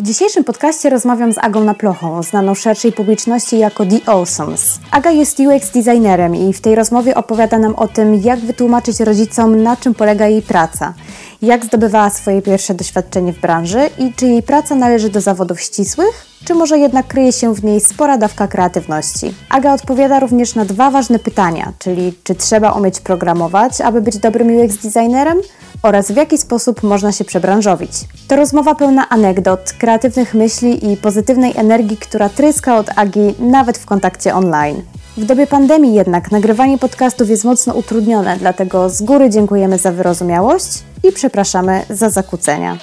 W dzisiejszym podcaście rozmawiam z Agą Naplochą, znaną szerszej publiczności jako The Awesomes. Aga jest UX designerem i w tej rozmowie opowiada nam o tym, jak wytłumaczyć rodzicom, na czym polega jej praca, jak zdobywała swoje pierwsze doświadczenie w branży i czy jej praca należy do zawodów ścisłych, czy może jednak kryje się w niej spora dawka kreatywności. Aga odpowiada również na dwa ważne pytania, czyli czy trzeba umieć programować, aby być dobrym UX designerem oraz w jaki sposób można się przebranżowić. To rozmowa pełna anegdot, kreatywnych myśli i pozytywnej energii, która tryska od Agi nawet w kontakcie online. W dobie pandemii jednak nagrywanie podcastów jest mocno utrudnione, dlatego z góry dziękujemy za wyrozumiałość i przepraszamy za zakłócenia.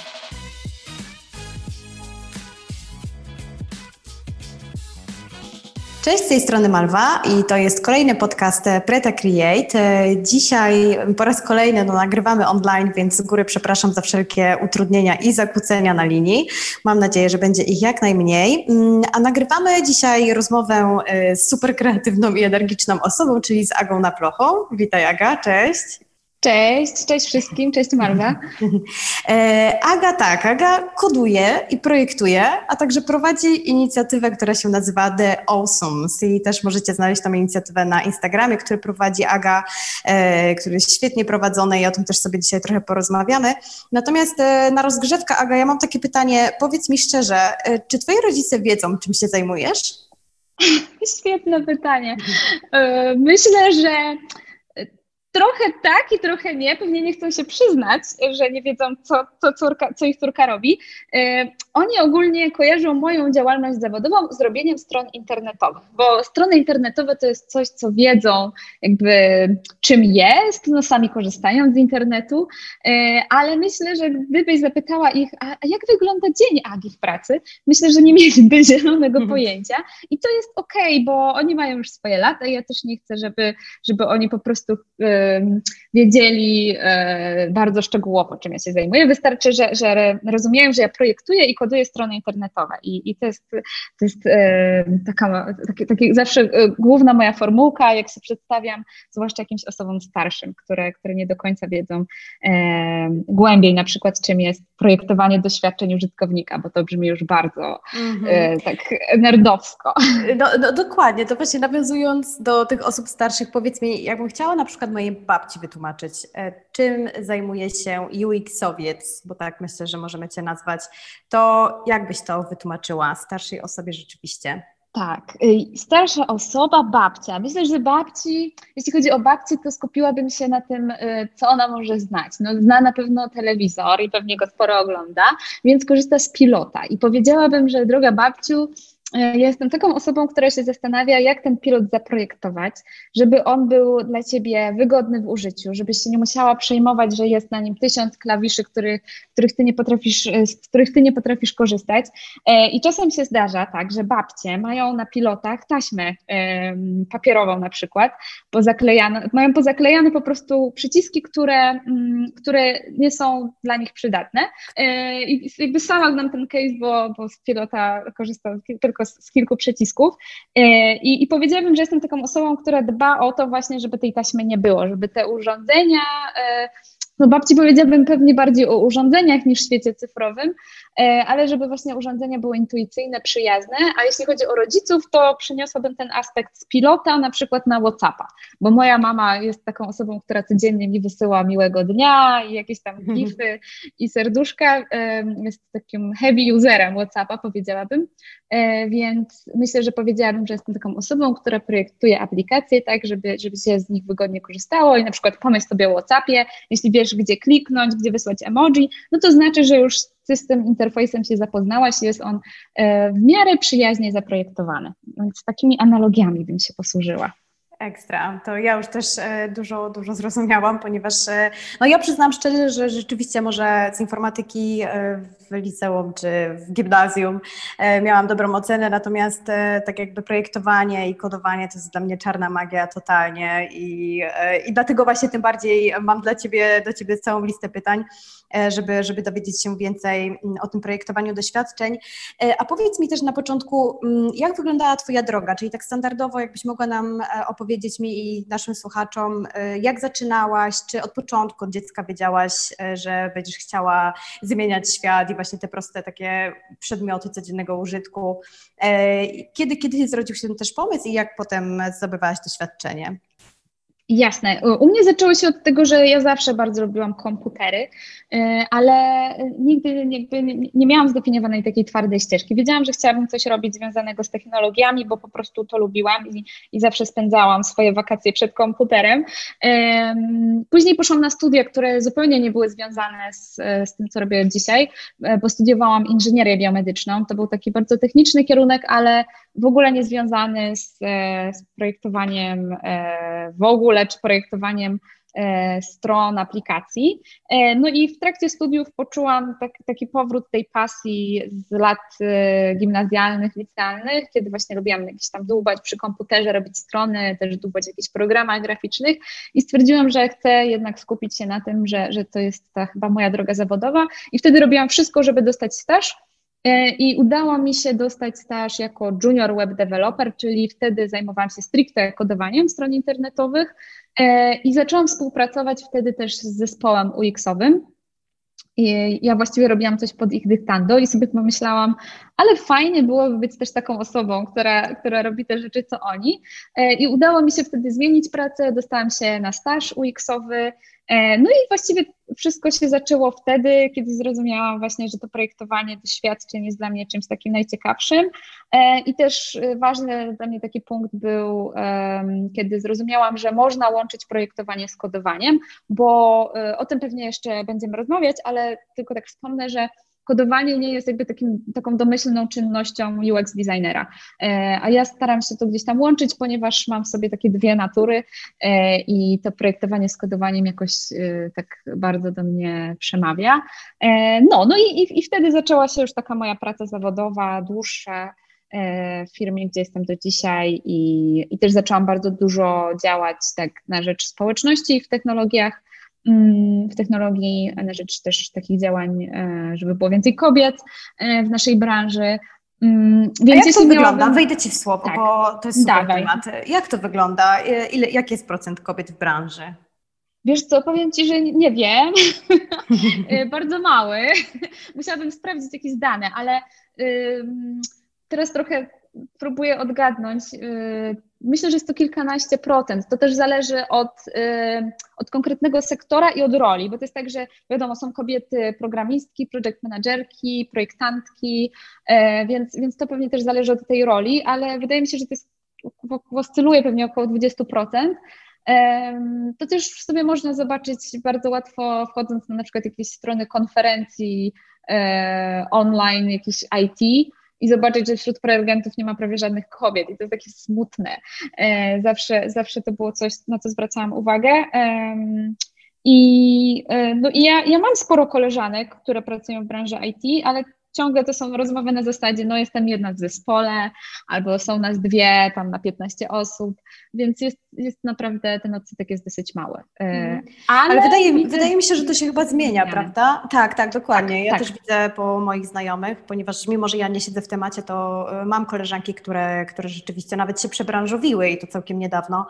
Cześć, z tej strony Malwa i to jest kolejny podcast Preta Create. Dzisiaj po raz kolejny no, nagrywamy online, więc z góry przepraszam za wszelkie utrudnienia i zakłócenia na linii. Mam nadzieję, że będzie ich jak najmniej. Mm, a nagrywamy dzisiaj rozmowę y, z super kreatywną i energiczną osobą, czyli z Agą Naplochą. Witaj Aga, cześć. Cześć, cześć wszystkim, cześć Marwa. E, Aga tak, Aga koduje i projektuje, a także prowadzi inicjatywę, która się nazywa The Awesomes i też możecie znaleźć tą inicjatywę na Instagramie, który prowadzi Aga, e, który jest świetnie prowadzony i o tym też sobie dzisiaj trochę porozmawiamy. Natomiast e, na rozgrzewkę Aga, ja mam takie pytanie, powiedz mi szczerze, czy twoi rodzice wiedzą, czym się zajmujesz? Świetne pytanie. Myślę, że trochę tak i trochę nie. Pewnie nie chcą się przyznać, że nie wiedzą, co, co, córka, co ich córka robi. Oni ogólnie kojarzą moją działalność zawodową z robieniem stron internetowych, bo strony internetowe to jest coś, co wiedzą jakby czym jest, no sami korzystają z internetu, e, ale myślę, że gdybyś zapytała ich, a, a jak wygląda dzień Agi w pracy, myślę, że nie mieliby zielonego mhm. pojęcia i to jest okej, okay, bo oni mają już swoje lata i ja też nie chcę, żeby, żeby oni po prostu wiedzieli e, bardzo szczegółowo, czym ja się zajmuję. Wystarczy, że, że rozumieją, że ja projektuję i koduję strony internetowe i, i to jest, to jest e, taka, taki, taki zawsze e, główna moja formułka, jak się przedstawiam, zwłaszcza jakimś osobom starszym, które, które nie do końca wiedzą głębiej na przykład, czym jest projektowanie doświadczeń użytkownika, bo to brzmi już bardzo mm-hmm. tak nerdowsko. No, no, dokładnie, to właśnie nawiązując do tych osób starszych, powiedz mi, jakbym chciała na przykład mojej babci wytłumaczyć, e, czym zajmuje się UX-owiec, bo tak myślę, że możemy Cię nazwać, to jak byś to wytłumaczyła starszej osobie rzeczywiście? Tak, y, starsza osoba, babcia. Myślę, że babci, jeśli chodzi o babcię, to skupiłabym się na tym, y, co ona może znać. No, zna na pewno telewizor i pewnie go sporo ogląda, więc korzysta z pilota. I powiedziałabym, że droga babciu, ja jestem taką osobą, która się zastanawia, jak ten pilot zaprojektować, żeby on był dla ciebie wygodny w użyciu, żebyś się nie musiała przejmować, że jest na nim tysiąc klawiszy, których, których, ty, nie potrafisz, e, z których ty nie potrafisz korzystać. E, I czasem się zdarza tak, że babcie mają na pilotach taśmę papierową na przykład, pozaklejane, mają pozaklejane po prostu przyciski, które, mm, które nie są dla nich przydatne. I jakby sama znam ten case, bo, bo z pilota korzystam tylko z, z kilku przycisków. E, I, I powiedziałabym, że jestem taką osobą, która dba o to właśnie, żeby tej taśmy nie było, żeby te urządzenia e, no babci powiedziałabym pewnie bardziej o urządzeniach niż w świecie cyfrowym, e, ale żeby właśnie urządzenia były intuicyjne, przyjazne, a jeśli chodzi o rodziców, to przyniosłabym ten aspekt z pilota na przykład na Whatsappa, bo moja mama jest taką osobą, która codziennie mi wysyła miłego dnia i jakieś tam mhm. gify i serduszka, jest takim heavy userem Whatsappa powiedziałabym, e, więc myślę, że powiedziałabym, że jestem taką osobą, która projektuje aplikacje tak, żeby, żeby się z nich wygodnie korzystało i na przykład pomyśl sobie o Whatsappie, jeśli wiesz, wiesz, gdzie kliknąć, gdzie wysłać emoji, no to znaczy, że już z tym interfejsem się zapoznałaś, jest on e, w miarę przyjaźnie zaprojektowany. Więc takimi analogiami bym się posłużyła. Ekstra. To ja już też e, dużo, dużo zrozumiałam, ponieważ e, no ja przyznam szczerze, że rzeczywiście może z informatyki e, w liceum czy w gimnazjum miałam dobrą ocenę, natomiast tak jakby projektowanie i kodowanie to jest dla mnie czarna magia totalnie i, i dlatego właśnie tym bardziej mam dla Ciebie, do Ciebie całą listę pytań, żeby, żeby dowiedzieć się więcej mm, o tym projektowaniu doświadczeń. A powiedz mi też na początku, mm, jak wyglądała Twoja droga, czyli tak standardowo, jakbyś mogła nam opowiedzieć, powiedzieć mi i naszym słuchaczom, jak zaczynałaś, czy od początku, od dziecka wiedziałaś, że będziesz chciała zmieniać świat i właśnie te proste takie przedmioty codziennego użytku. Kiedy, kiedy zrodził się też pomysł i jak potem zdobywałaś doświadczenie? Jasne. U mnie zaczęło się od tego, że ja zawsze bardzo lubiłam komputery, y, ale nigdy nie miałam zdefiniowanej takiej twardej ścieżki. Wiedziałam, że chciałabym coś robić związanego z technologiami, bo po prostu to lubiłam i, i zawsze spędzałam swoje wakacje przed komputerem. Później poszłam na studia, które zupełnie nie były związane z, z tym, co robię dzisiaj, e, bo studiowałam inżynierię biomedyczną. To był taki bardzo techniczny kierunek, ale w ogóle nie związany z, e, z projektowaniem e, w ogóle, czy projektowaniem e, stron aplikacji. No i w trakcie studiów poczułam tak, taki powrót tej pasji z lat gimnazjalnych, licealnych, kiedy właśnie lubiłam jakieś tam dłubać przy komputerze, robić strony, też dłubać w jakichś programach graficznych. I stwierdziłam, że chcę jednak skupić się na tym, że, że to jest ta chyba moja droga zawodowa. I wtedy robiłam wszystko, żeby dostać staż, I udało mi się dostać staż jako junior web developer, czyli wtedy zajmowałam się stricte kodowaniem stron internetowych e, i zaczęłam współpracować wtedy też z zespołem UX-owym. I ja właściwie robiłam coś pod ich dyktando i sobie pomyślałam, ale fajnie byłoby być też taką osobą, która, która robi te rzeczy, co oni. E, I udało mi się wtedy zmienić pracę, dostałam się na staż UX-owy, E, no i właściwie wszystko się zaczęło wtedy, kiedy zrozumiałam właśnie, że to projektowanie doświadczeń jest dla mnie czymś takim najciekawszym. E, I też e, ważny dla mnie taki punkt był, kiedy zrozumiałam, że można łączyć projektowanie z kodowaniem, bo o tym pewnie jeszcze będziemy rozmawiać, ale tylko tak wspomnę, że kodowanie nie jest jakby takim, taką domyślną czynnością UX designera. E, a ja staram się to gdzieś tam łączyć, ponieważ mam w sobie takie dwie natury e, i to projektowanie z kodowaniem jakoś e, tak bardzo do mnie przemawia. No, no i, i, i wtedy zaczęła się już taka moja praca zawodowa, dłuższa w firmie, gdzie jestem do dzisiaj i, i też zaczęłam bardzo dużo działać tak na rzecz społeczności w technologiach, w technologii na rzecz też takich działań, e, żeby było więcej kobiet e, w naszej branży. Mm, więc A jak to wygląda? Wejdę Ci w słowo, tak. bo to jest super Dawaj. temat. Jak to wygląda? Ile, jaki jest procent kobiet w branży? Wiesz co, powiem Ci, że nie wiem. E, bardzo mały. Musiałabym sprawdzić jakieś dane, ale teraz trochę próbuję odgadnąć. Myślę, że jest to kilkanaście procent. To też zależy od, y, od konkretnego sektora i od roli, bo to jest tak, że wiadomo, są kobiety programistki, project managerki, projektantki, e, więc, więc to pewnie też zależy od tej roli, ale wydaje mi się, że to jest, oscyluje pewnie około 20%. To też sobie można zobaczyć bardzo łatwo, wchodząc na na przykład jakieś strony konferencji e, online, jakieś IT, i zobaczyć, że wśród prelegentów nie ma prawie żadnych kobiet i to jest takie smutne. E, zawsze, zawsze to było coś, na co zwracałam uwagę. I, e, no i ja, ja mam sporo koleżanek, które pracują w branży IT, ale ciągle to są rozmowy na zasadzie, no jestem jedna w zespole, albo są nas dwie, tam na 15 osób, więc jest, jest naprawdę, ten odsetek jest dosyć mały. Mm. Ale, Ale wydaje, widzę, wydaje mi się, że to się chyba zmienia, prawda? Tak, tak, dokładnie. Tak, ja tak. też widzę po moich znajomych, ponieważ mimo, że ja nie siedzę w temacie, to e, mam koleżanki, które, które rzeczywiście nawet się przebranżowiły i to całkiem niedawno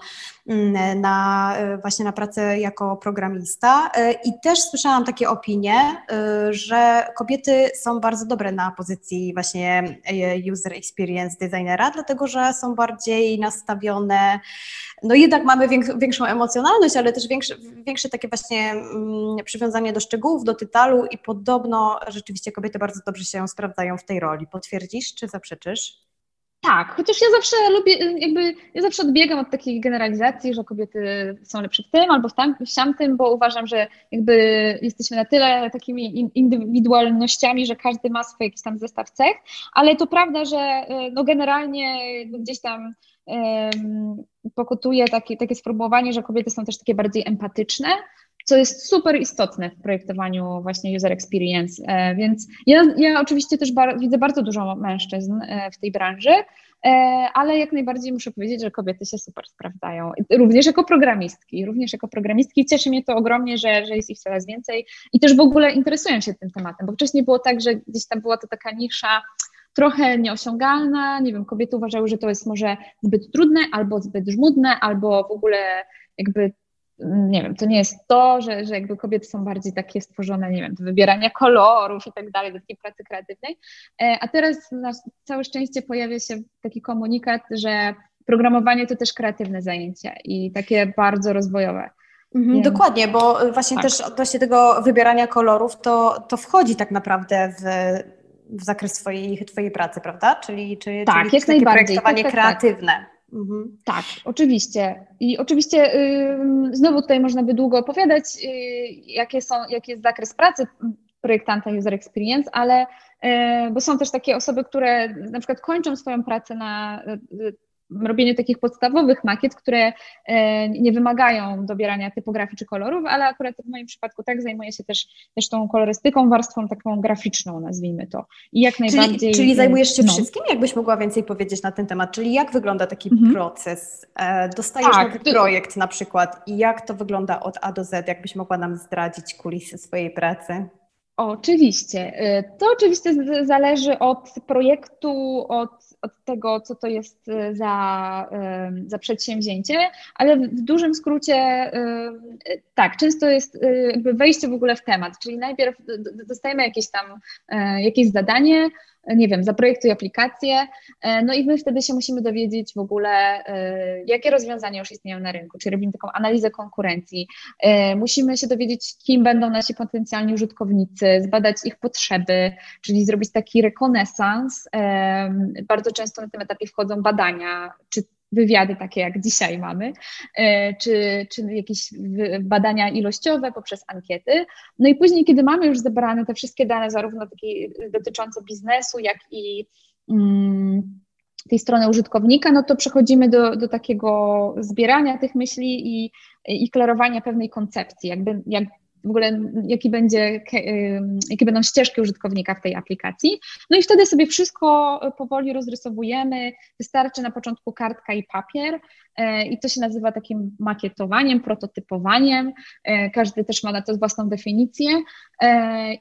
mm, na, e, właśnie na pracę jako programista. I też słyszałam takie opinie, że kobiety są bardzo dobre na pozycji właśnie user experience designera, dlatego że są bardziej nastawione no jednak mamy większą emocjonalność, ale też większe, większe takie właśnie mm, przywiązanie do szczegółów, do tytalu i podobno rzeczywiście kobiety bardzo dobrze się sprawdzają w tej roli. Potwierdzisz czy zaprzeczysz? Tak, chociaż ja zawsze lubię, jakby ja zawsze odbiegam od takiej generalizacji, że kobiety są lepsze w tym albo w, tam, w tamtym, bo uważam, że jakby jesteśmy na tyle takimi indywidualnościami, że każdy ma swój jakiś tam zestaw cech, ale to prawda, że no generalnie gdzieś tam um, pokutuje takie, takie sformułowanie, że kobiety są też takie bardziej empatyczne, co jest super istotne w projektowaniu właśnie user experience. E, więc ja, ja oczywiście też bar widzę bardzo dużo mężczyzn e, w tej branży, e, ale jak najbardziej muszę powiedzieć, że kobiety się super sprawdzają. Również jako programistki, również jako programistki. Cieszy mnie to ogromnie, że, że jest ich coraz więcej i też w ogóle interesują się tym tematem, bo wcześniej było tak, że gdzieś tam była to taka nisza trochę nieosiągalna. Nie wiem, kobiety uważały, że to jest może zbyt trudne, albo zbyt żmudne, albo w ogóle jakby nie wiem, to nie jest to, że, że jakby kobiety są bardziej takie stworzone, nie wiem, do wybierania kolorów i tak dalej, do takiej pracy kreatywnej. E, a teraz na całe szczęście pojawia się taki komunikat, że programowanie to też kreatywne zajęcie i takie bardzo rozwojowe. Mhm. Dokładnie, bo właśnie tak. też odnośnie tego wybierania kolorów, to, to wchodzi tak naprawdę w, w zakres twojej, twojej pracy, prawda? Czyli, czyli, tak, czyli jak najbardziej. projektowanie tak, tak, tak. kreatywne. Mhm. Tak, oczywiście. I oczywiście znowu tutaj można by długo opowiadać, yy, jakie są, jaki jest zakres pracy projektanta user experience, ale yy, bo są też takie osoby, które na przykład kończą swoją pracę na robienie takich podstawowych makiet, które e, nie wymagają dobierania typografii czy kolorów, ale akurat w moim przypadku tak zajmuję się też, też tą kolorystyką, warstwą taką graficzną, nazwijmy to. I jak najbardziej. Czyli, czyli zajmujesz się no. wszystkim? Jakbyś mogła więcej powiedzieć na ten temat? Czyli jak wygląda taki mhm. proces? E, dostajesz tak, nowy projekt na przykład i jak to wygląda od A do Z? Jakbyś mogła nam zdradzić kulisy swojej pracy? Oczywiście. To oczywiście zależy od projektu, od, od tego, co to jest y, za, y, za przedsięwzięcie, ale w dużym skrócie tak, często jest jakby wejście w ogóle w temat, czyli najpierw dostajemy jakieś tam jakieś zadanie, nie wiem, zaprojektuj aplikację, e, no i my wtedy się musimy dowiedzieć w ogóle, e, jakie rozwiązania już istnieją na rynku, czyli robimy taką analizę konkurencji, e, musimy się dowiedzieć, kim będą nasi potencjalni użytkownicy, zbadać ich potrzeby, czyli zrobić taki rekonesans. Bardzo często na tym etapie wchodzą badania, czy wywiady takie jak dzisiaj mamy, e, czy, czy jakieś badania ilościowe poprzez ankiety. No i później, kiedy mamy już zebrane te wszystkie dane, zarówno takie dotyczące biznesu, jak i mm, tej strony użytkownika, no to przechodzimy do, do takiego zbierania tych myśli i, i klarowania pewnej koncepcji, jakby, jak w ogóle jaki będzie, jakie będą ścieżki użytkownika w tej aplikacji. No i wtedy sobie wszystko powoli rozrysowujemy. Wystarczy na początku kartka i papier e, i to się nazywa takim makietowaniem, prototypowaniem. Każdy też ma na to własną definicję.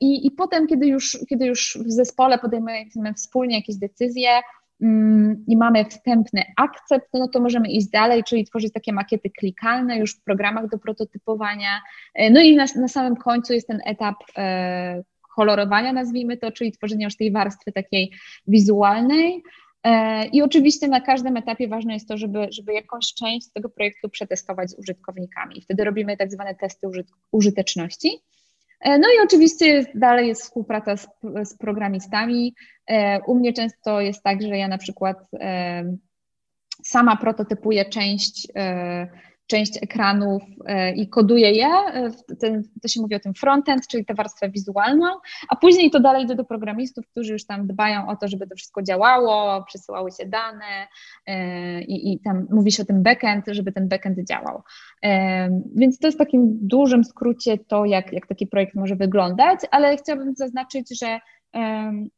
I, i potem, kiedy już, kiedy już w zespole podejmujemy wspólnie jakieś decyzje, i mamy wstępny akcept, no to możemy iść dalej, czyli tworzyć takie makiety klikalne już w programach do prototypowania. E, no i na, na samym końcu jest ten etap e, kolorowania, nazwijmy to, czyli tworzenia już tej warstwy takiej wizualnej. E, I oczywiście na każdym etapie ważne jest to, żeby, żeby jakąś część tego projektu przetestować z użytkownikami. Wtedy robimy tak zwane testy użyteczności. E, no i oczywiście dalej jest współpraca z, z programistami. E, u mnie często jest tak, że ja na przykład e, sama prototypuję część część ekranów e, i koduję je, e, to się mówi o tym frontend, czyli tę warstwę wizualną, a później to dalej idzie do programistów, którzy już tam dbają o to, żeby to wszystko działało, przesyłały się dane e, i, i tam mówi się o tym backend, żeby ten backend działał. Więc to jest w takim dużym skrócie to, jak, jak taki projekt może wyglądać, ale chciałabym zaznaczyć, że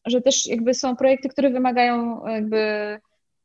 że też jakby są projekty, które wymagają jakby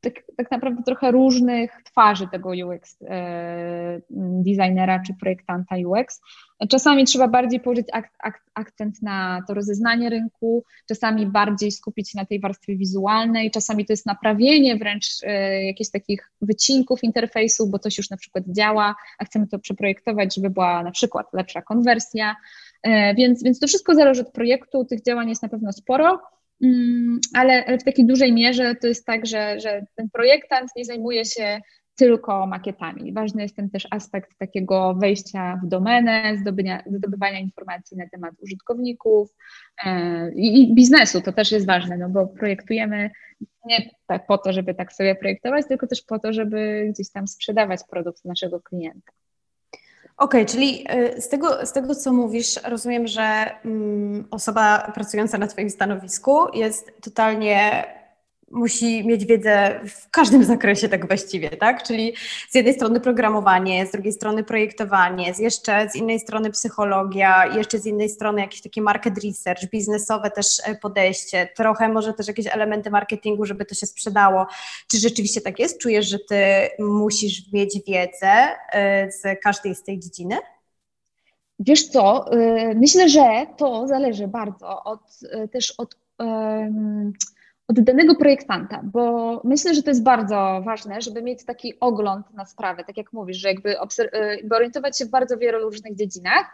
tak, tak naprawdę trochę różnych twarzy tego UX e, designera czy projektanta UX. Czasami trzeba bardziej położyć ak, ak, akcent na to rozeznanie rynku, czasami bardziej skupić się na tej warstwie wizualnej, czasami to jest naprawienie wręcz e, jakichś takich wycinków interfejsu, bo coś już na przykład działa, a chcemy to przeprojektować, żeby była na przykład lepsza konwersja. E, więc, więc to wszystko zależy od projektu, tych działań jest na pewno sporo. Mm, ale w takiej dużej mierze to jest tak, że, że ten projektant nie zajmuje się tylko makietami. Ważny jest ten też aspekt takiego wejścia w domenę, zdobywania, informacji na temat użytkowników e, i biznesu. To też jest ważne, no bo projektujemy nie tak po to, żeby tak sobie projektować, tylko też po to, żeby gdzieś tam sprzedawać produkt naszego klienta. Okej, okay, czyli y, z tego, z tego, co mówisz, rozumiem, że mm, osoba pracująca na Twoim stanowisku jest totalnie musi mieć wiedzę w każdym zakresie tak właściwie, tak? Czyli z jednej strony programowanie, z drugiej strony projektowanie, z jeszcze z innej strony psychologia, jeszcze z innej strony jakiś taki market research, biznesowe też e, podejście, trochę może też jakieś elementy marketingu, żeby to się sprzedało. Czy rzeczywiście tak jest? Czujesz, że ty musisz mieć wiedzę e, z każdej z tej dziedziny? Wiesz co, e, myślę, że to zależy bardzo od, też od um, od danego projektanta, bo myślę, że to jest bardzo ważne, żeby mieć taki ogląd na sprawę, tak jak mówisz, że jakby, jakby orientować się w bardzo wielu różnych dziedzinach,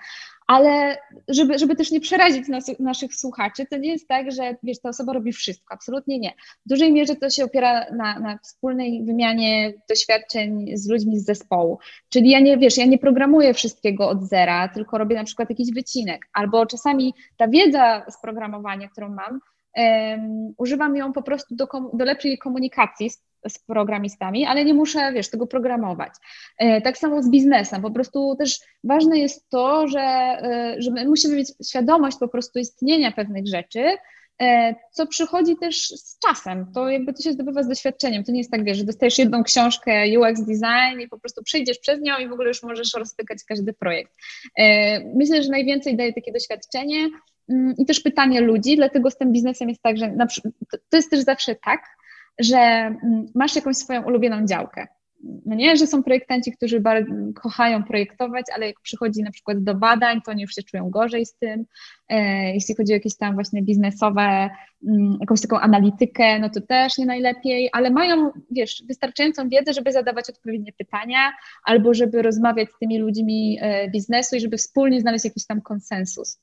ale żeby, żeby też nie przerazić nas, naszych słuchaczy, to nie jest tak, że wiesz, ta osoba robi wszystko, absolutnie nie. W dużej mierze to się opiera na, na wspólnej wymianie doświadczeń z ludźmi z zespołu, czyli ja nie, wiesz, ja nie programuję wszystkiego od zera, tylko robię na przykład jakiś wycinek, albo czasami ta wiedza z programowania, którą mam, um, używam ją po prostu do, do lepszej komunikacji z, z, programistami, ale nie muszę, wiesz, tego programować. E, tak samo z biznesem, po prostu też ważne jest to, że, e, że my musimy mieć świadomość po prostu istnienia pewnych rzeczy, e, co przychodzi też z czasem. To jakby to się zdobywa z doświadczeniem. To nie jest tak, wiesz, że dostajesz jedną książkę UX Design i po prostu przejdziesz przez nią i w ogóle już możesz roztykać każdy projekt. E, myślę, że najwięcej daje takie doświadczenie, i też pytanie ludzi, dlatego z tym biznesem jest tak, że to jest też zawsze tak, że mm, masz jakąś swoją ulubioną działkę. No nie, że są projektanci, którzy bardzo kochają projektować, ale jak przychodzi na przykład do badań, to oni już się czują gorzej z tym. E, jeśli chodzi o jakieś tam właśnie biznesowe, mm, jakąś taką analitykę, no to też nie najlepiej, ale mają, wiesz, wystarczającą wiedzę, żeby zadawać odpowiednie pytania albo żeby rozmawiać z tymi ludźmi e, biznesu i żeby wspólnie znaleźć jakiś tam konsensus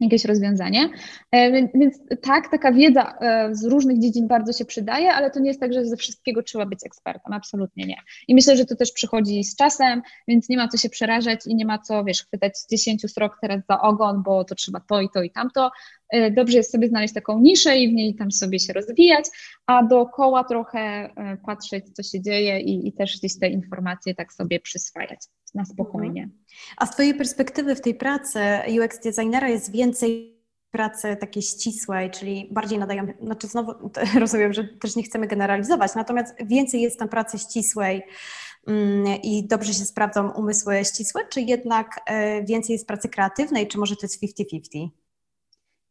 jakieś rozwiązanie. E, więc tak, taka wiedza e, z różnych dziedzin bardzo się przydaje, ale to nie jest tak, że ze wszystkiego trzeba być ekspertem, absolutnie nie. I myślę, że to też przychodzi z czasem, więc nie ma co się przerażać i nie ma co, wiesz, chwytać z dziesięciu srok teraz za ogon, bo to trzeba to i to i tamto. E, dobrze jest sobie znaleźć taką niszę i w niej tam sobie się rozwijać, a dookoła trochę patrzeć, co się dzieje i, i też gdzieś te informacje tak sobie przyswajać na spokojnie. Mhm. A z Twojej perspektywy w tej pracy UX designera jest więcej pracy takiej ścisłej, czyli bardziej nadają, znaczy znowu rozumiem, że też nie chcemy generalizować, natomiast więcej jest tam pracy ścisłej mm, i dobrze się sprawdzą umysły ścisłe, czy jednak e, więcej jest pracy kreatywnej, czy może to jest 50-50?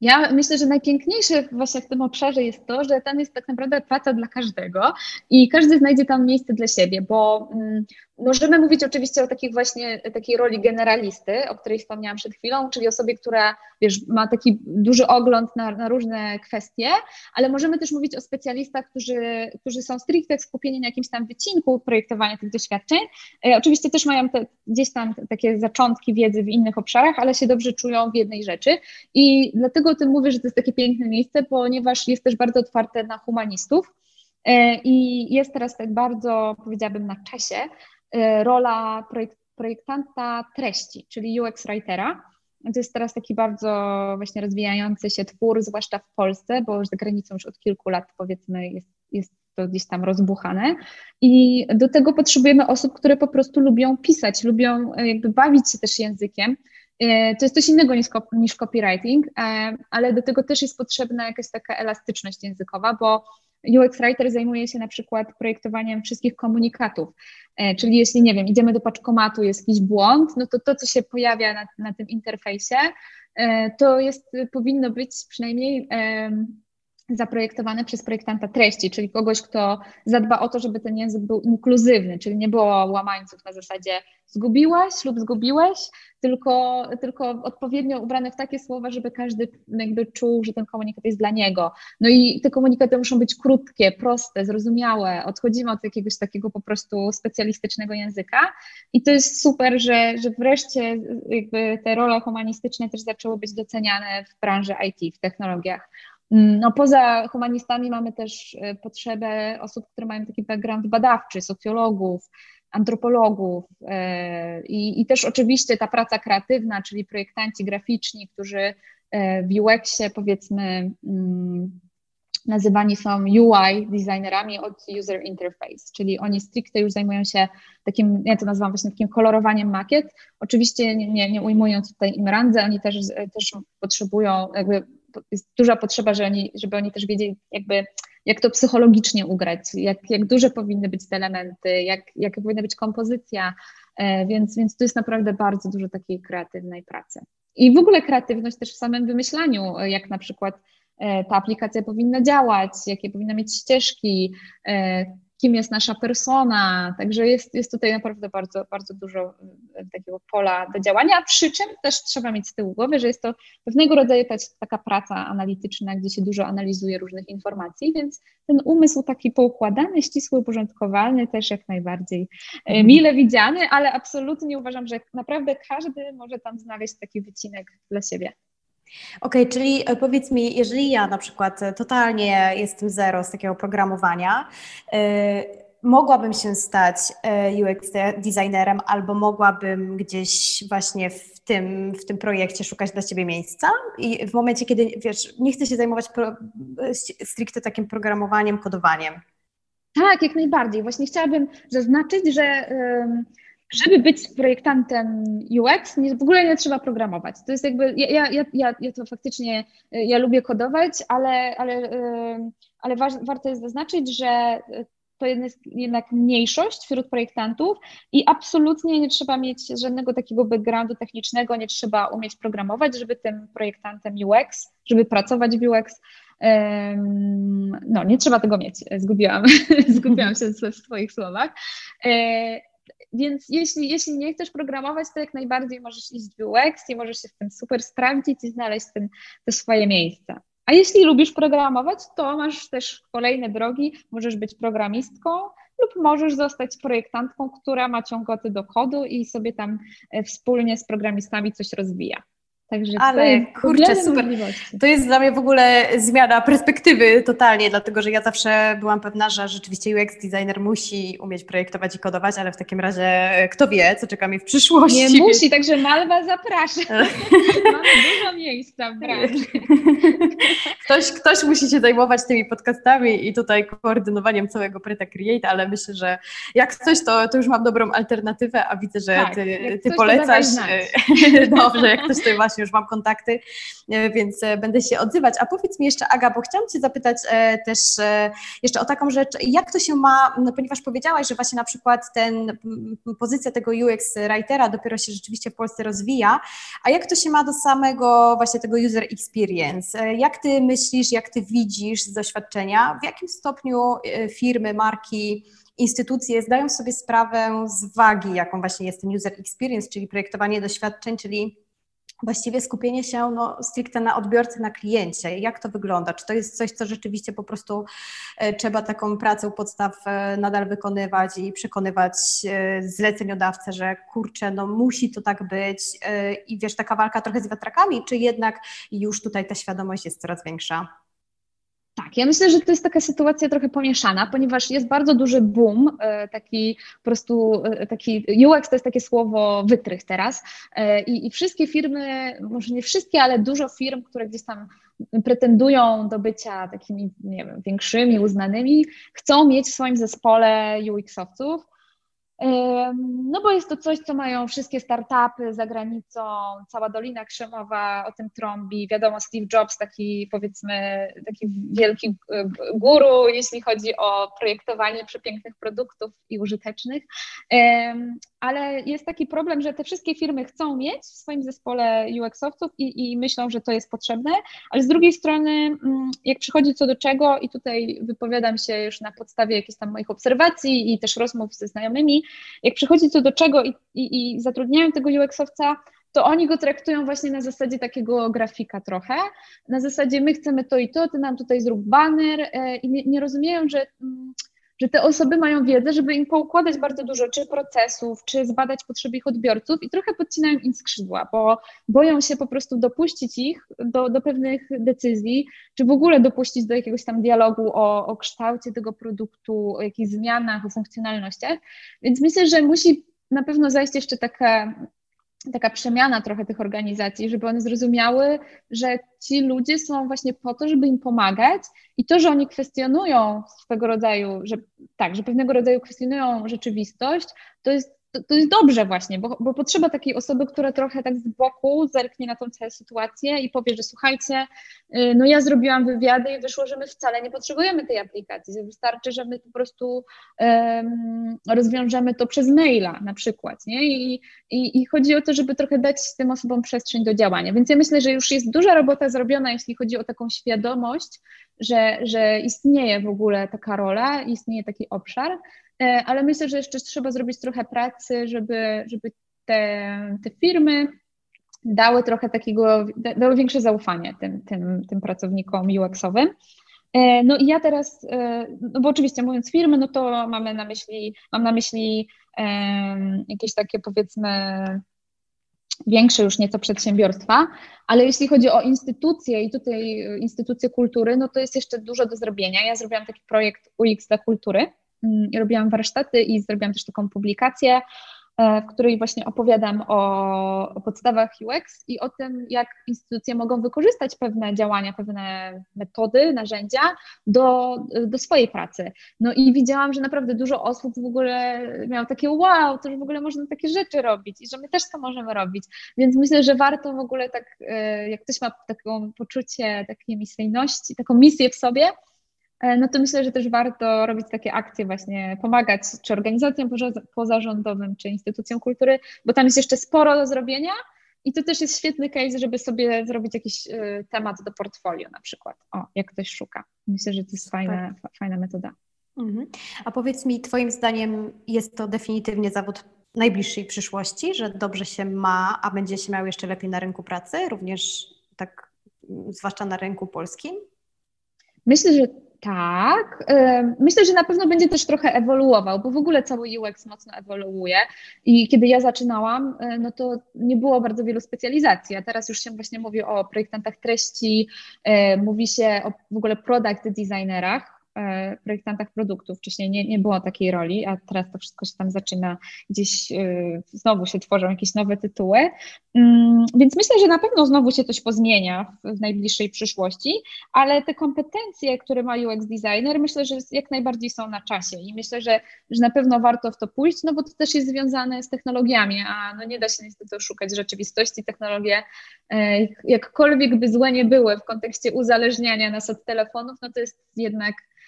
Ja myślę, że najpiękniejsze właśnie w tym obszarze jest to, że tam jest tak naprawdę praca dla każdego i każdy znajdzie tam miejsce dla siebie, bo mm, Możemy mówić oczywiście o takich właśnie takiej roli generalisty, o której wspomniałam przed chwilą, czyli osobie, która wiesz, ma taki duży ogląd na, na, różne kwestie, ale możemy też mówić o specjalistach, którzy, którzy są stricte skupieni na jakimś tam wycinku projektowania tych doświadczeń. E, oczywiście też mają te, gdzieś tam takie zaczątki wiedzy w innych obszarach, ale się dobrze czują w jednej rzeczy i dlatego o tym mówię, że to jest takie piękne miejsce, ponieważ jest też bardzo otwarte na humanistów. E, I jest teraz tak bardzo, powiedziałabym, na czasie, rola projekt, projektanta treści, czyli UX writera. To jest teraz taki bardzo właśnie rozwijający się twór, zwłaszcza w Polsce, bo za granicą już od kilku lat powiedzmy jest, jest to gdzieś tam rozbuchane. I do tego potrzebujemy osób, które po prostu lubią pisać, lubią e, jakby bawić się też językiem. E, to jest coś innego niż, niż copywriting, ale do tego też jest potrzebna jakaś taka elastyczność językowa, bo UX Writer zajmuje się na przykład projektowaniem wszystkich komunikatów, e, czyli jeśli, nie wiem, idziemy do paczkomatu, jest jakiś błąd, no to to, co się pojawia na, na tym interfejsie, e, to jest, powinno być przynajmniej zaprojektowane przez projektanta treści, czyli kogoś, kto zadba o to, żeby ten język był inkluzywny, czyli nie było łamańców na zasadzie zgubiłaś lub zgubiłeś, tylko, tylko odpowiednio ubrane w takie słowa, żeby każdy jakby czuł, że ten komunikat jest dla niego. No i te komunikaty muszą być krótkie, proste, zrozumiałe. Odchodzimy od jakiegoś takiego po prostu specjalistycznego języka i to jest super, że, że wreszcie jakby te role humanistyczne też zaczęły być doceniane w branży IT, w technologiach. Mm, no, poza humanistami mamy też e, potrzebę osób, które mają taki background badawczy, socjologów, antropologów e, i, i też oczywiście ta praca kreatywna, czyli projektanci graficzni, którzy e, w UX-ie powiedzmy mm, nazywani są UI designerami od user interface, czyli oni stricte już zajmują się takim, ja to nazywam właśnie takim kolorowaniem makiet. Oczywiście nie, nie, nie ujmując tutaj im randze, oni też, też potrzebują jakby jest duża potrzeba, że oni, żeby oni też wiedzieli, jakby jak to psychologicznie ugrać, jak, jak duże powinny być te elementy, jak, jak powinna być kompozycja, e, więc, więc tu jest naprawdę bardzo dużo takiej kreatywnej pracy. I w ogóle kreatywność też w samym wymyślaniu, jak na przykład e, ta aplikacja powinna działać, jakie powinna mieć ścieżki, e, kim jest nasza persona. Także jest, jest tutaj naprawdę bardzo, bardzo dużo e, takiego pola do działania, przy czym też trzeba mieć z tyłu głowy, że jest to pewnego rodzaju taka praca analityczna, gdzie się dużo analizuje różnych informacji, więc ten umysł taki poukładany, ścisły, uporządkowalny też jak najbardziej e, mhm. mile widziany, ale absolutnie uważam, że naprawdę każdy może tam znaleźć taki wycinek dla siebie. Okej, okay, czyli e, powiedz mi, jeżeli ja na przykład e, totalnie jestem zero z takiego programowania, yy, mogłabym się stać UX designerem albo mogłabym gdzieś właśnie w tym, w tym projekcie szukać dla Ciebie miejsca i w momencie, kiedy, wiesz, nie chcę się zajmować pro, stricte takim programowaniem, kodowaniem. Tak, jak najbardziej. Właśnie chciałabym zaznaczyć, że... Yy żeby być projektantem UX, nie, w ogóle nie trzeba programować. To jest jakby, ja, ja, ja, ja to faktycznie, ja lubię kodować, ale, ale, ale warto jest zaznaczyć, że to jest jednak mniejszość wśród projektantów i absolutnie nie trzeba mieć żadnego takiego backgroundu technicznego, nie trzeba umieć programować, żeby tym projektantem UX, żeby pracować w UX. No, nie trzeba tego mieć. Zgubiłam, zgubiłam się w swoich słowach. Więc jeśli, jeśli nie chcesz programować, to jak najbardziej możesz iść w UX i możesz się w tym super sprawdzić i znaleźć ten, te swoje miejsce. A jeśli lubisz programować, to masz też kolejne drogi. Możesz być programistką lub możesz zostać projektantką, która ma ciągoty do kodu i sobie tam e, wspólnie z programistami coś rozwija. Także Ale kurczę, super. To jest dla mnie w ogóle zmiana perspektywy totalnie, dlatego że ja zawsze byłam pewna, że rzeczywiście UX designer musi umieć projektować i kodować, ale w takim razie e, kto wie, co czeka mi w przyszłości. Nie musi, także Malwa zaprasza. Mamy dużo miejsca w branży. Ktoś, ktoś musi się zajmować tymi podcastami i tutaj koordynowaniem całego Preta Create, ale myślę, że jak coś, to, to już mam dobrą alternatywę, a widzę, że tak, ty, ty polecasz. Dobrze, jak ktoś to właśnie już mam kontakty, e, więc e, będę się odzywać. A powiedz mi jeszcze, Aga, bo chciałam Cię zapytać e, też jeszcze o taką rzecz, jak to się ma, no ponieważ powiedziałaś, że właśnie na przykład ten, pozycja tego UX writera dopiero się rzeczywiście w Polsce rozwija, a jak to się ma do samego właśnie tego user experience? Jak Ty myślisz, jak Ty widzisz z doświadczenia, w jakim stopniu firmy, marki, instytucje zdają sobie sprawę z wagi, jaką właśnie jest ten user experience, czyli projektowanie doświadczeń, czyli właściwie skupienie się no, stricte na odbiorcy, na kliencie. Jak to wygląda? Czy to jest coś, co rzeczywiście po prostu e, trzeba taką pracę u podstaw e, nadal wykonywać i przekonywać e, zleceniodawcę, że kurczę, no musi to tak być i wiesz, taka walka trochę z wiatrakami, czy jednak już tutaj ta świadomość jest coraz większa? Tak, ja myślę, że to jest taka sytuacja trochę pomieszana, ponieważ jest bardzo duży boom, e, taki po prostu e, taki UX to jest takie słowo wytrych teraz e, i, i wszystkie firmy, może nie wszystkie, ale dużo firm, które gdzieś tam pretendują do bycia takimi, nie wiem, większymi, uznanymi, chcą mieć w swoim zespole UX-owców, no bo jest to coś, co mają wszystkie startupy za granicą, cała Dolina Krzemowa o tym trąbi. Wiadomo, Steve Jobs, taki powiedzmy, taki wielki e, guru, jeśli chodzi o projektowanie przepięknych produktów i użytecznych. Ale jest taki problem, że te wszystkie firmy chcą mieć w swoim zespole UX-owców i, i myślą, że to jest potrzebne, ale z drugiej strony, mm, jak przychodzi co do czego, i tutaj wypowiadam się już na podstawie jakichś tam moich obserwacji i też rozmów ze znajomymi, jak przychodzi co do czego i, i, i zatrudniają tego UX-owca, to oni go traktują właśnie na zasadzie takiego grafika trochę, na zasadzie my chcemy to i to, ty nam tutaj zrób banner e, i nie, nie rozumieją, że, mm, że te osoby mają wiedzę, żeby im poukładać bardzo dużo, czy procesów, czy zbadać potrzeby ich odbiorców i trochę podcinają im skrzydła, bo boją się po prostu dopuścić ich do, do pewnych decyzji, czy w ogóle dopuścić do jakiegoś tam dialogu o, o kształcie tego produktu, o jakichś zmianach, o funkcjonalnościach, więc myślę, że musi na pewno zajść jeszcze taka taka przemiana trochę tych organizacji, żeby one zrozumiały, że ci ludzie są właśnie po to, żeby im pomagać i to, że oni kwestionują swego rodzaju, że tak, że pewnego rodzaju kwestionują rzeczywistość, to jest to, to jest dobrze właśnie, bo, bo potrzeba takiej osoby, która trochę tak z boku zerknie na tą całą sytuację i powie, że słuchajcie, y, no ja zrobiłam wywiady i wyszło, że my wcale nie potrzebujemy tej aplikacji, że wystarczy, że my po prostu um, rozwiążemy to przez maila na przykład, nie? I, i, I chodzi o to, żeby trochę dać tym osobom przestrzeń do działania, więc ja myślę, że już jest duża robota zrobiona, jeśli chodzi o taką świadomość, że, że istnieje w ogóle taka rola, istnieje taki obszar, ale myślę, że jeszcze trzeba zrobić trochę pracy, żeby, żeby te, te firmy dały trochę takiego, dały większe zaufanie tym, tym, tym pracownikom UX-owym. E, no i ja teraz, e, no bo oczywiście mówiąc firmy, no to mamy na myśli, mam na myśli jakieś takie powiedzmy większe już nieco przedsiębiorstwa, ale jeśli chodzi o instytucje i tutaj instytucje kultury, no to jest jeszcze dużo do zrobienia. Ja zrobiłam taki projekt UX dla kultury, robiłam warsztaty i zrobiłam też taką publikację, e, w której właśnie opowiadam o, o, podstawach UX i o tym, jak instytucje mogą wykorzystać pewne działania, pewne metody, narzędzia do, do swojej pracy. No i widziałam, że naprawdę dużo osób w ogóle miało takie wow, to że w ogóle można takie rzeczy robić i że my też to możemy robić. Więc myślę, że warto w ogóle tak, e, jak ktoś ma taką poczucie takiej misyjności, taką misję w sobie, no to myślę, że też warto robić takie akcje właśnie, pomagać czy organizacjom pozarządowym, czy instytucjom kultury, bo tam jest jeszcze sporo do zrobienia i to też jest świetny case, żeby sobie zrobić jakiś e, temat do portfolio na przykład, o, jak ktoś szuka. Myślę, że to jest fajna, fajna metoda. Mhm. A powiedz mi, Twoim zdaniem jest to definitywnie zawód najbliższej przyszłości, że dobrze się ma, a będzie się miał jeszcze lepiej na rynku pracy, również tak, zwłaszcza na rynku polskim? Myślę, że tak. Myślę, że na pewno będzie też trochę ewoluował, bo w ogóle cały UX mocno ewoluuje. I kiedy ja zaczynałam, e, no to nie było bardzo wielu specjalizacji, a teraz już się właśnie mówi o projektantach treści, e, mówi się o w ogóle product designerach, projektantach produktów. Wcześniej nie, nie było takiej roli, a teraz to wszystko się tam zaczyna gdzieś, e, znowu się tworzą jakieś nowe tytuły. Mm, więc myślę, że na pewno znowu się coś pozmienia w najbliższej przyszłości, ale te kompetencje, które ma UX designer, myślę, że jak najbardziej są na czasie i myślę, że, że na pewno warto w to pójść, no bo to też jest związane z technologiami, a no nie da się niestety oszukać rzeczywistości. Technologie, e, jakkolwiek by złe nie były w kontekście uzależniania nas od telefonów, no to jest jednak E,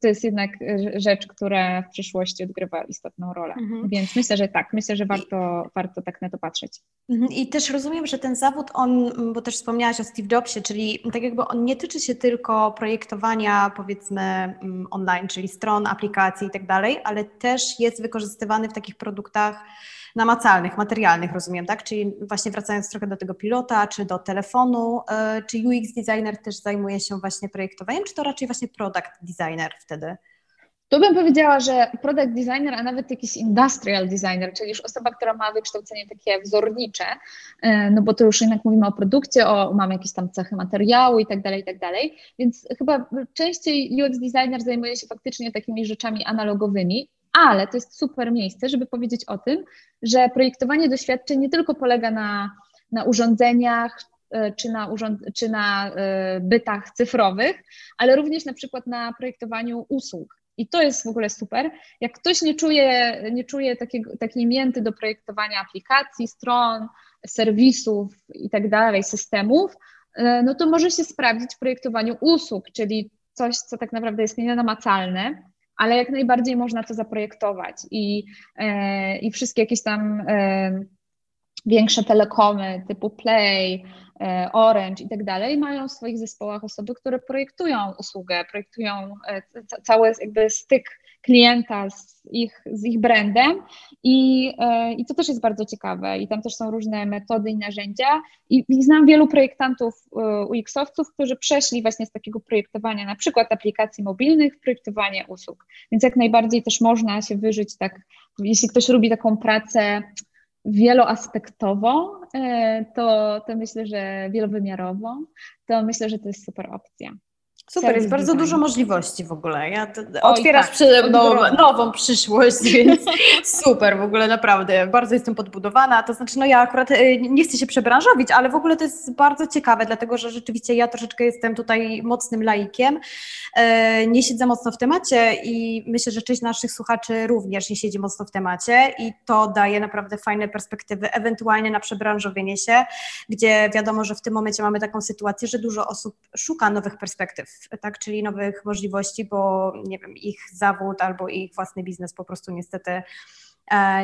to jest jednak rzecz, która w przyszłości odgrywa istotną rolę. Mhm. Więc myślę, że tak, myślę, że warto, I, warto tak na to patrzeć. Mhm. I też rozumiem, że ten zawód, on, bo też wspomniałaś o Steve Jobsie, czyli tak jakby on nie tyczy się tylko projektowania powiedzmy mm, online, czyli stron, aplikacji i tak dalej, ale też jest wykorzystywany w takich produktach namacalnych, materialnych, rozumiem, tak? Czyli właśnie wracając trochę do tego pilota, czy do telefonu, e, czy UX designer też zajmuje się właśnie projektowaniem, czy to raczej właśnie product designer wtedy? Tu bym powiedziała, że product designer, a nawet jakiś industrial designer, czyli już osoba, która ma wykształcenie takie wzornicze, e, no bo to już jednak mówimy o produkcie, o mamy jakieś tam cechy materiału i tak dalej, i tak dalej, więc chyba częściej UX designer zajmuje się faktycznie takimi rzeczami analogowymi, ale to jest super miejsce, żeby powiedzieć o tym, że projektowanie doświadczeń nie tylko polega na, na urządzeniach e, czy na, urząd, czy na e, bytach cyfrowych, ale również na przykład na projektowaniu usług. I to jest w ogóle super. Jak ktoś nie czuje, nie czuje takiego, takiej mięty do projektowania aplikacji, stron, serwisów i tak dalej, systemów, e, no to może się sprawdzić w projektowaniu usług, czyli coś, co tak naprawdę jest nienamacalne, ale jak najbardziej można to zaprojektować i, e, i wszystkie jakieś tam e, większe telekomy typu Play, e, Orange i tak dalej mają w swoich zespołach osoby, które projektują usługę, projektują cały jakby styk klienta z ich, z ich brandem. I, e, i to też jest bardzo ciekawe. I tam też są różne metody i narzędzia. I, i znam wielu projektantów e, UX-owców, którzy przeszli właśnie z takiego projektowania na przykład aplikacji mobilnych projektowanie usług, więc jak najbardziej też można się wyżyć tak, jeśli ktoś lubi taką pracę wieloaspektową, e, to, to myślę, że wielowymiarową, to myślę, że to jest super opcja. Super, jest bardzo design. dużo możliwości w ogóle. Ja otwierasz tak, przede mną nową przyszłość, więc super, w ogóle naprawdę. Bardzo jestem podbudowana. To znaczy, no ja akurat y, nie chcę się przebranżowić, ale w ogóle to jest bardzo ciekawe, dlatego że rzeczywiście ja troszeczkę jestem tutaj mocnym laikiem. E, nie siedzę mocno w temacie i myślę, że część naszych słuchaczy również nie siedzi mocno w temacie i to daje naprawdę fajne perspektywy, ewentualnie na przebranżowienie się, gdzie wiadomo, że w tym momencie mamy taką sytuację, że dużo osób szuka nowych perspektyw tak, czyli nowych możliwości, bo nie wiem, ich zawód albo ich własny biznes po prostu niestety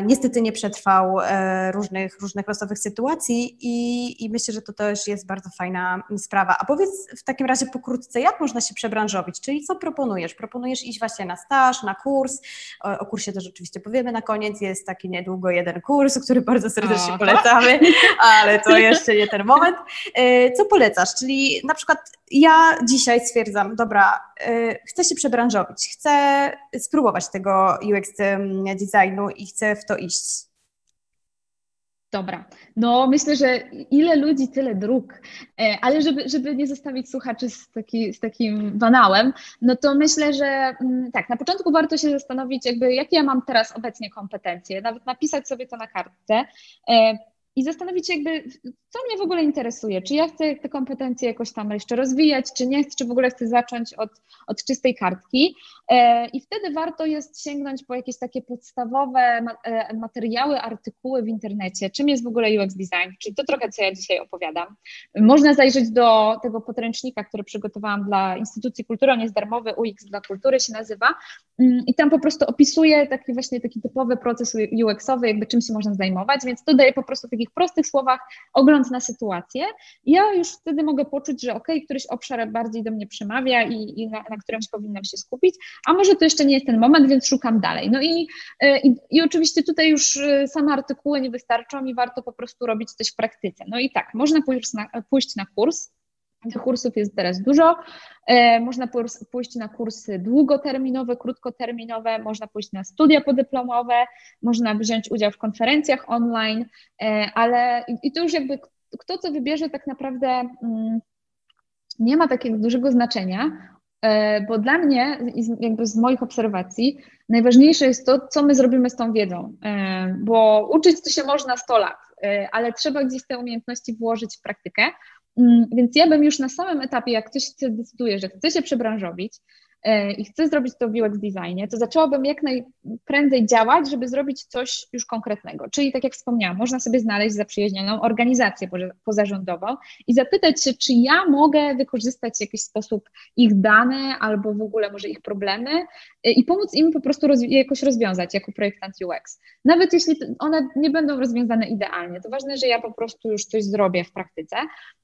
niestety nie przetrwał e, różnych, różnych losowych sytuacji i, i myślę, że to też jest bardzo fajna sprawa. A powiedz w takim razie pokrótce, jak można się przebranżowić, czyli co proponujesz? Proponujesz iść właśnie na staż, na kurs, o, o kursie też oczywiście powiemy na koniec, jest taki niedługo jeden kurs, który bardzo serdecznie polecamy, ale to jeszcze nie ten moment. E, co polecasz? Czyli na przykład ja dzisiaj stwierdzam, dobra, chcę się przebranżowić, chcę spróbować tego UX designu i chcę w to iść. Dobra, no myślę, że ile ludzi, tyle dróg, e, ale żeby, żeby nie zostawić słuchaczy z, taki, z takim banałem, no to myślę, że mm, tak, na początku warto się zastanowić, jakby jakie ja mam teraz obecnie kompetencje, nawet napisać sobie to na kartce, e, i zastanowić się jakby, co mnie w ogóle interesuje, czy ja chcę te kompetencje jakoś tam jeszcze rozwijać, czy nie czy w ogóle chcę zacząć od, od czystej kartki. E, i wtedy warto jest sięgnąć po jakieś takie podstawowe e, materiały, artykuły w internecie, czym jest w ogóle UX design, czyli to trochę, co ja dzisiaj opowiadam. Można zajrzeć do tego podręcznika, który przygotowałam dla Instytucji Kultury, on jest darmowy, UX dla kultury się nazywa. Mm, i tam po prostu opisuje taki właśnie taki typowy proces UX-owy, jakby czym się można zajmować, więc to daje po prostu taki takich prostych słowach ogląd na sytuację. Ja już wtedy mogę poczuć, że ok, któryś obszar bardziej do mnie przemawia i, i na, na którymś powinnam się skupić, a może to jeszcze nie jest ten moment, więc szukam dalej. No i, e, i, i oczywiście tutaj już e, same artykuły nie wystarczą i warto po prostu robić coś w praktyce. No i tak, można pójść na, pójść na kurs, tych kursów jest teraz dużo. E, można pójść na kursy długoterminowe, krótkoterminowe, można pójść na studia podyplomowe, można wziąć udział w konferencjach online, e, ale i to już jakby kto co wybierze, tak naprawdę mm, nie ma takiego dużego znaczenia, e, bo dla mnie, jakby z moich obserwacji, najważniejsze jest to, co my zrobimy z tą wiedzą, bo uczyć to się można 100 lat, ale trzeba gdzieś te umiejętności włożyć w praktykę. Mm, więc ja bym już na samym etapie, jak ktoś decyduje, że chce się przebranżowić, i chcę zrobić to w UX designie, to zaczęłabym jak najprędzej działać, żeby zrobić coś już konkretnego. Czyli tak jak wspomniałam, można sobie znaleźć zaprzyjaźnioną organizację pozarządową i zapytać się, czy ja mogę wykorzystać w jakiś sposób ich dane albo w ogóle może ich problemy e, i pomóc im po prostu roz jakoś rozwiązać jako projektant UX. Nawet jeśli one nie będą rozwiązane idealnie, to ważne, że ja po prostu już coś zrobię w praktyce.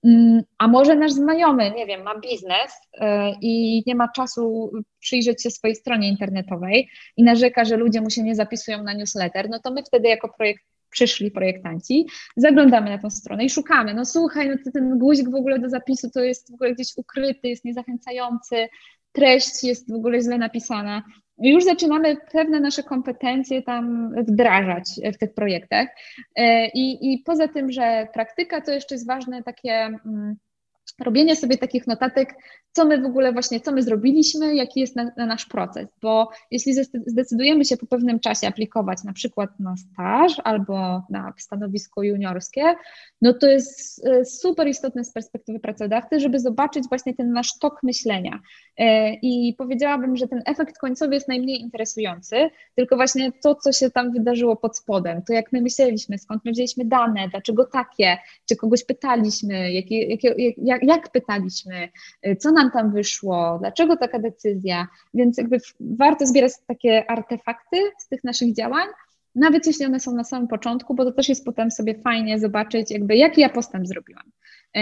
Mm, a może nasz znajomy, nie wiem, ma biznes e, i nie ma czasu przyjrzeć się swojej stronie internetowej i narzeka, że ludzie mu się nie zapisują na newsletter, no to my wtedy jako projekt przyszli projektanci, zaglądamy na tą stronę i szukamy. No słuchaj, no ten guzik w ogóle do zapisu to jest w ogóle gdzieś ukryty, jest niezachęcający, treść jest w ogóle źle napisana. Już zaczynamy pewne nasze kompetencje tam wdrażać w tych projektach. E, I, i poza tym, że praktyka to jeszcze jest ważne takie mm, robienie sobie takich notatek, co my w ogóle właśnie, co my zrobiliśmy, jaki jest na, na, nasz proces, bo jeśli zdecydujemy się po pewnym czasie aplikować na przykład na staż albo na stanowisko juniorskie, no to jest e, super istotne z perspektywy pracodawcy, żeby zobaczyć właśnie ten nasz tok myślenia. E, i powiedziałabym, że ten efekt końcowy jest najmniej interesujący, tylko właśnie to, co się tam wydarzyło pod spodem, to jak my myśleliśmy, skąd my wzięliśmy dane, dlaczego takie, czy kogoś pytaliśmy, jakie, jakie, jak, jak pytaliśmy, e, co nam tam wyszło, dlaczego taka decyzja, więc jakby warto zbierać takie artefakty z tych naszych działań, nawet jeśli one są na samym początku, bo to też jest potem sobie fajnie zobaczyć, jakby jaki ja postęp zrobiłam. E,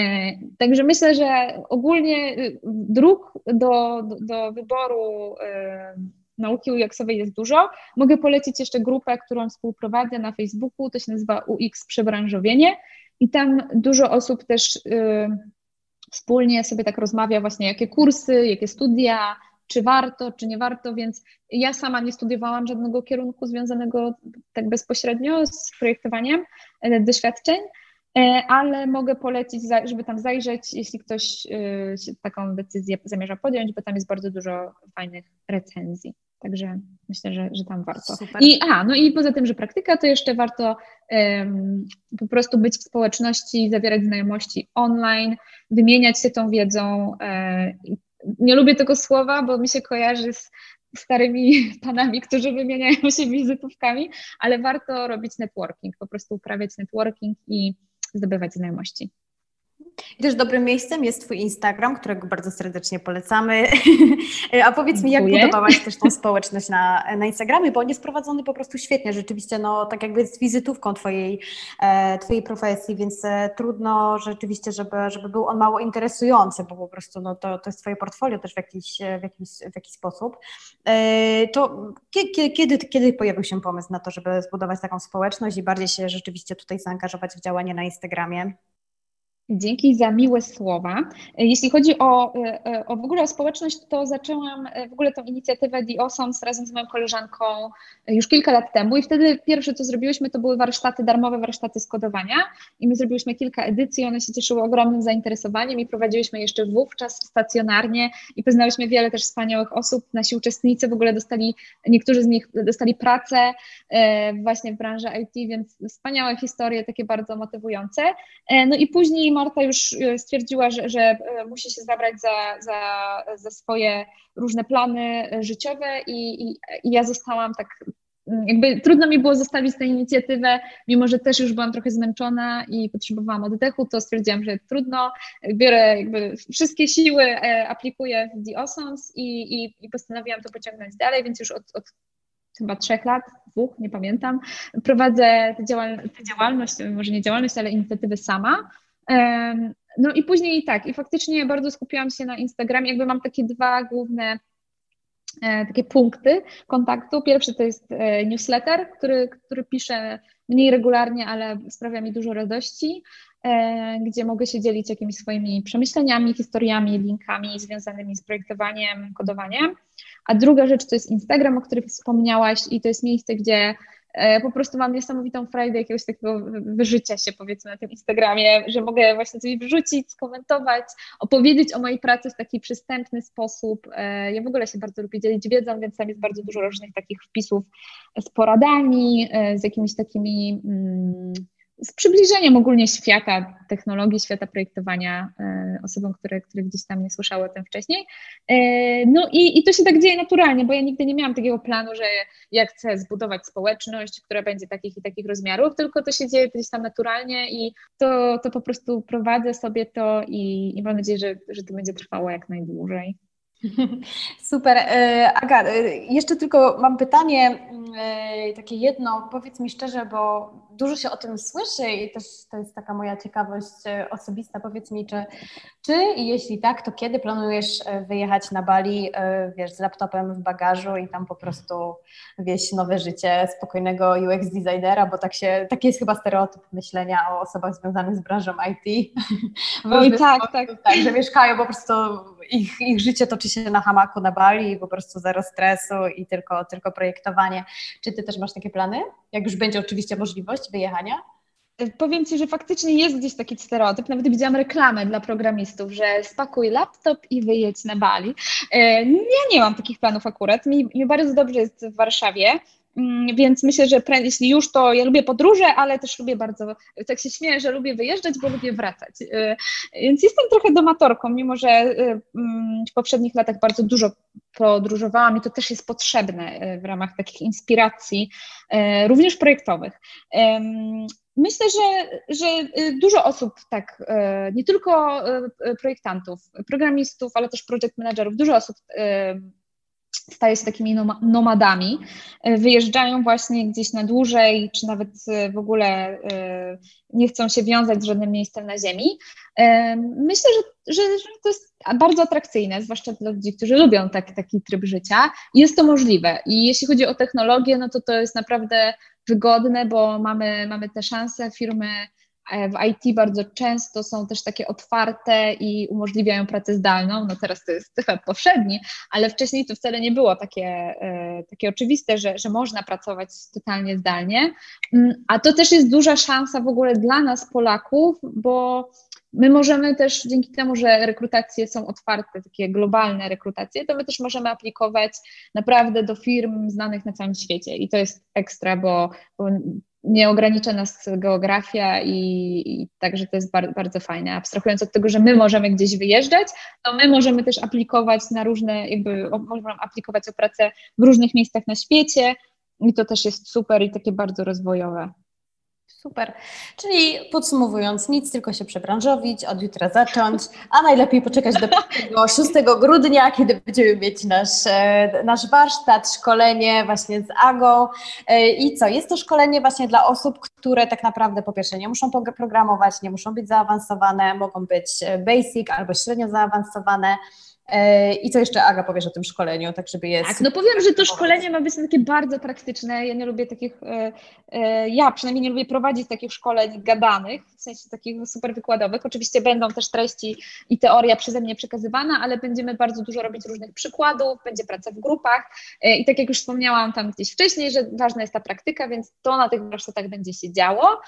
także myślę, że ogólnie y, dróg do, do, do wyboru nauki UX-owej jest dużo. Mogę polecić jeszcze grupę, którą współprowadzę na Facebooku, to się nazywa UX Przebranżowienie i tam dużo osób też y, wspólnie sobie tak rozmawia właśnie, jakie kursy, jakie studia, czy warto, czy nie warto, więc ja sama nie studiowałam żadnego kierunku związanego tak bezpośrednio z projektowaniem e, doświadczeń, ale mogę polecić, żeby tam zajrzeć, jeśli ktoś taką decyzję zamierza podjąć, bo tam jest bardzo dużo fajnych recenzji. Także myślę, że, że tam warto. Super. I, a, no i poza tym, że praktyka, to jeszcze warto um, po prostu być w społeczności, zawierać znajomości online, wymieniać się tą wiedzą. E, nie lubię tego słowa, bo mi się kojarzy z starymi panami, którzy wymieniają się wizytówkami, ale warto robić networking, po prostu uprawiać networking i zdobywać znajomości. I też dobrym miejscem jest Twój Instagram, którego bardzo serdecznie polecamy. A powiedz mi, jak budowałaś też tą społeczność na, na Instagramie, bo on jest prowadzony po prostu świetnie, rzeczywiście, no tak jakby z wizytówką Twojej, e, twojej profesji, więc e, trudno rzeczywiście, żeby, żeby był on mało interesujący, bo po prostu no, to, to jest Twoje portfolio też w jakiś, w jakiś, w jakiś sposób. E, to kiedy, kiedy, kiedy pojawił się pomysł na to, żeby zbudować taką społeczność i bardziej się rzeczywiście tutaj zaangażować w działanie na Instagramie? Dzięki za miłe słowa. Jeśli chodzi o, e, o w ogóle o społeczność, to zaczęłam e, w ogóle tą inicjatywę The Awesomes razem z moją koleżanką e, już kilka lat temu i wtedy pierwsze, co zrobiłyśmy, to były warsztaty, darmowe warsztaty skodowania i my zrobiłyśmy kilka edycji, one się cieszyły ogromnym zainteresowaniem i prowadziłyśmy jeszcze wówczas stacjonarnie i poznałyśmy wiele też wspaniałych osób. Nasi uczestnicy w ogóle dostali, niektórzy z nich dostali pracę właśnie w branży IT, więc wspaniałe historie, takie bardzo motywujące. No i później Marta już e, stwierdziła, że, że e, musi się zabrać za, za, za swoje różne plany e, życiowe i, i, i ja zostałam tak mm, jakby trudno mi było zostawić tę inicjatywę, mimo że też już byłam trochę zmęczona i potrzebowałam oddechu, to stwierdziłam, że trudno, biorę jakby wszystkie siły, aplikuję w The Awesomes i, i, i postanowiłam to pociągnąć dalej, więc już od, od chyba trzech lat, dwóch, nie pamiętam, prowadzę tę, tę działalność, może nie działalność, ale inicjatywę sama. No i później tak, i faktycznie bardzo skupiłam się na Instagramie, jakby mam takie dwa główne e, takie punkty kontaktu. Pierwszy to jest e, newsletter, który, który piszę mniej regularnie, ale sprawia mi dużo radości, e, gdzie mogę się dzielić jakimiś swoimi przemyśleniami, historiami, linkami związanymi z projektowaniem, kodowaniem. A druga rzecz to jest Instagram, o którym wspomniałaś i to jest miejsce, gdzie po prostu mam niesamowitą frajdę jakiegoś takiego wyżycia się powiedzmy na tym Instagramie, że mogę właśnie coś wrzucić, skomentować, opowiedzieć o mojej pracy w taki przystępny sposób. E, ja w ogóle się bardzo lubię dzielić wiedzą, więc tam jest bardzo dużo różnych takich wpisów z poradami, e, z jakimiś takimi mm, z przybliżeniem ogólnie świata technologii, świata projektowania e, osobom, które, które gdzieś tam nie słyszały o tym wcześniej. E, no i, i to się tak dzieje naturalnie, bo ja nigdy nie miałam takiego planu, że ja chcę zbudować społeczność, która będzie takich i takich rozmiarów, tylko to się dzieje gdzieś tam naturalnie i to, to po prostu prowadzę sobie to i, i mam nadzieję, że, że to będzie trwało jak najdłużej. Super. E, Aga, jeszcze tylko mam pytanie, takie jedno, powiedz mi szczerze, bo dużo się o tym słyszy i też to jest taka moja ciekawość e, osobista. Powiedz mi, czy, czy i jeśli tak, to kiedy planujesz e, wyjechać na Bali, e, wiesz, z laptopem w bagażu i tam po prostu wieść nowe życie spokojnego UX designera, bo tak się, taki jest chyba stereotyp myślenia o osobach związanych z branżą IT. Oj, tak, tak. tak. Że mieszkają po prostu, ich, ich życie toczy się na hamaku na Bali po prostu zero stresu i tylko, tylko projektowanie. Czy ty też masz takie plany? Jak już będzie oczywiście możliwość wyjechania? Powiem Ci, że faktycznie jest gdzieś taki stereotyp. Nawet widziałam reklamę dla programistów, że spakuj laptop i wyjedź na Bali. Ja nie mam takich planów akurat. Mi, mi bardzo dobrze jest w Warszawie. Mm, więc myślę, że jeśli już, to ja lubię podróże, ale też lubię bardzo, tak się śmieję, że lubię wyjeżdżać, bo lubię wracać. Y, więc jestem trochę domatorką, mimo że y, mm, w poprzednich latach bardzo dużo podróżowałam i to też jest potrzebne y, w ramach takich inspiracji, również projektowych. Myślę, że, że dużo osób, tak, nie tylko projektantów, programistów, ale też project managerów, dużo osób staje się takimi nomadami, e, wyjeżdżają właśnie gdzieś na dłużej, czy nawet e, w ogóle e, nie chcą się wiązać z żadnym miejscem na ziemi. Myślę, że, że, że to jest bardzo atrakcyjne, zwłaszcza dla ludzi, którzy lubią tak, taki tryb życia. Jest to możliwe i jeśli chodzi o technologię, no to to jest naprawdę wygodne, bo mamy, mamy te szanse, firmy w IT bardzo często są też takie otwarte i umożliwiają pracę zdalną. No teraz to jest chyba powszedni, ale wcześniej to wcale nie było takie, e, takie oczywiste, że, że można pracować totalnie zdalnie. Mm, a to też jest duża szansa w ogóle dla nas, Polaków, bo My możemy też dzięki temu, że rekrutacje są otwarte, takie globalne rekrutacje, to my też możemy aplikować naprawdę do firm znanych na całym świecie i to jest ekstra, bo, bo nie ogranicza nas geografia i, i także to jest bar, bardzo fajne. Abstrahując od tego, że my możemy gdzieś wyjeżdżać, to my możemy też aplikować na różne, jakby możemy aplikować o pracę w różnych miejscach na świecie i to też jest super i takie bardzo rozwojowe. Super. Czyli podsumowując, nic tylko się przebranżowić, od jutra zacząć, a najlepiej poczekać do 6 grudnia, kiedy będziemy mieć nasz, e, nasz warsztat, szkolenie właśnie z AGO. E, I co? Jest to szkolenie właśnie dla osób, które tak naprawdę po pierwsze nie muszą programować, nie muszą być zaawansowane, mogą być e, basic albo średnio zaawansowane. E, I co jeszcze Aga powiesz o tym szkoleniu, tak żeby jest... Tak, no powiem, że to szkolenie ma być takie bardzo praktyczne. Ja nie lubię takich, e, e, ja przynajmniej nie lubię prowadzić takich szkoleń gadanych, w sensie takich super wykładowych. Oczywiście będą też treści i teoria przeze mnie przekazywana, ale będziemy bardzo dużo robić różnych przykładów, będzie praca w grupach i tak jak już wspomniałam tam gdzieś wcześniej, że ważna jest ta praktyka, więc to na tych warsztatach będzie się działo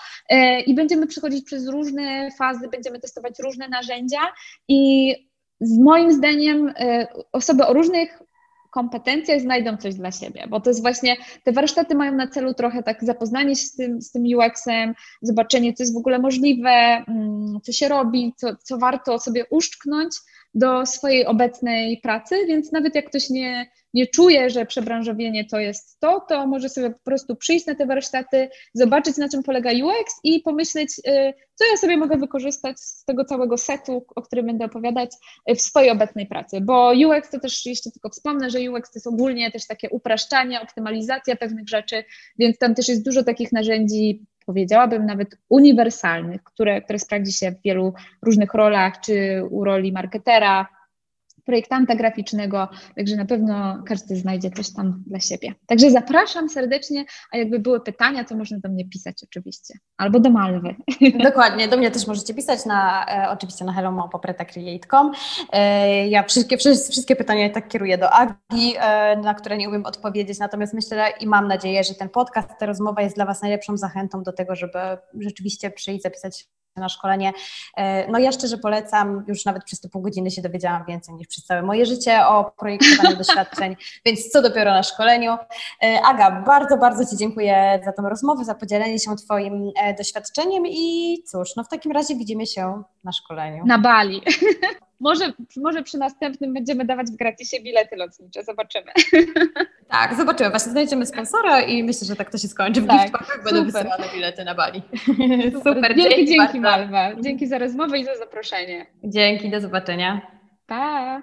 i będziemy przechodzić przez różne fazy, będziemy testować różne narzędzia i z moim zdaniem y, osoby o różnych kompetencjach znajdą coś dla siebie, bo to jest właśnie, te warsztaty mają na celu trochę tak zapoznanie się z tym, z tym UX-em, zobaczenie, co jest w ogóle możliwe, mm, co się robi, co, co warto sobie uszczknąć do swojej obecnej pracy, więc nawet jak ktoś nie, nie czuje, że przebranżowienie to jest to, to może sobie po prostu przyjść na te warsztaty, zobaczyć na czym polega UX i pomyśleć, y, co ja sobie mogę wykorzystać z tego całego setu, o którym będę opowiadać y, w swojej obecnej pracy. Bo UX to też jeszcze tylko wspomnę, że UX to jest ogólnie też takie upraszczanie, optymalizacja pewnych rzeczy, więc tam też jest dużo takich narzędzi powiedziałabym nawet uniwersalnych, które, które sprawdzi się w wielu różnych rolach, czy u roli marketera, projektanta graficznego, także na pewno każdy znajdzie coś tam dla siebie. Także zapraszam serdecznie, a jakby były pytania, to można do mnie pisać oczywiście, albo do Malwy. Dokładnie, do mnie też możecie pisać na, e, oczywiście na hello.popretacreate.com. E, ja wszystkie, wszystkie pytania tak kieruję do Agi, e, na które nie umiem odpowiedzieć, natomiast myślę i mam nadzieję, że ten podcast, ta rozmowa jest dla Was najlepszą zachętą do tego, żeby rzeczywiście przyjść, zapisać na szkolenie. E, no ja szczerze polecam, już nawet przez te pół godziny się dowiedziałam więcej niż przez całe moje życie o projektowaniu doświadczeń, więc co dopiero na szkoleniu. E, Aga, bardzo, bardzo Ci dziękuję za tą rozmowę, za podzielenie się Twoim e, doświadczeniem i cóż, no w takim razie widzimy się na szkoleniu. Na Bali. Może, może przy następnym będziemy dawać w gratisie bilety lotnicze, zobaczymy. Tak, zobaczymy. Właśnie znajdziemy sponsora i myślę, że tak to się skończy. W tak, będą wysyłane bilety na Bali. Super, super dzięki, dzięki, dzięki Malwa. Dzięki za rozmowę i za zaproszenie. Dzięki, do zobaczenia. Pa!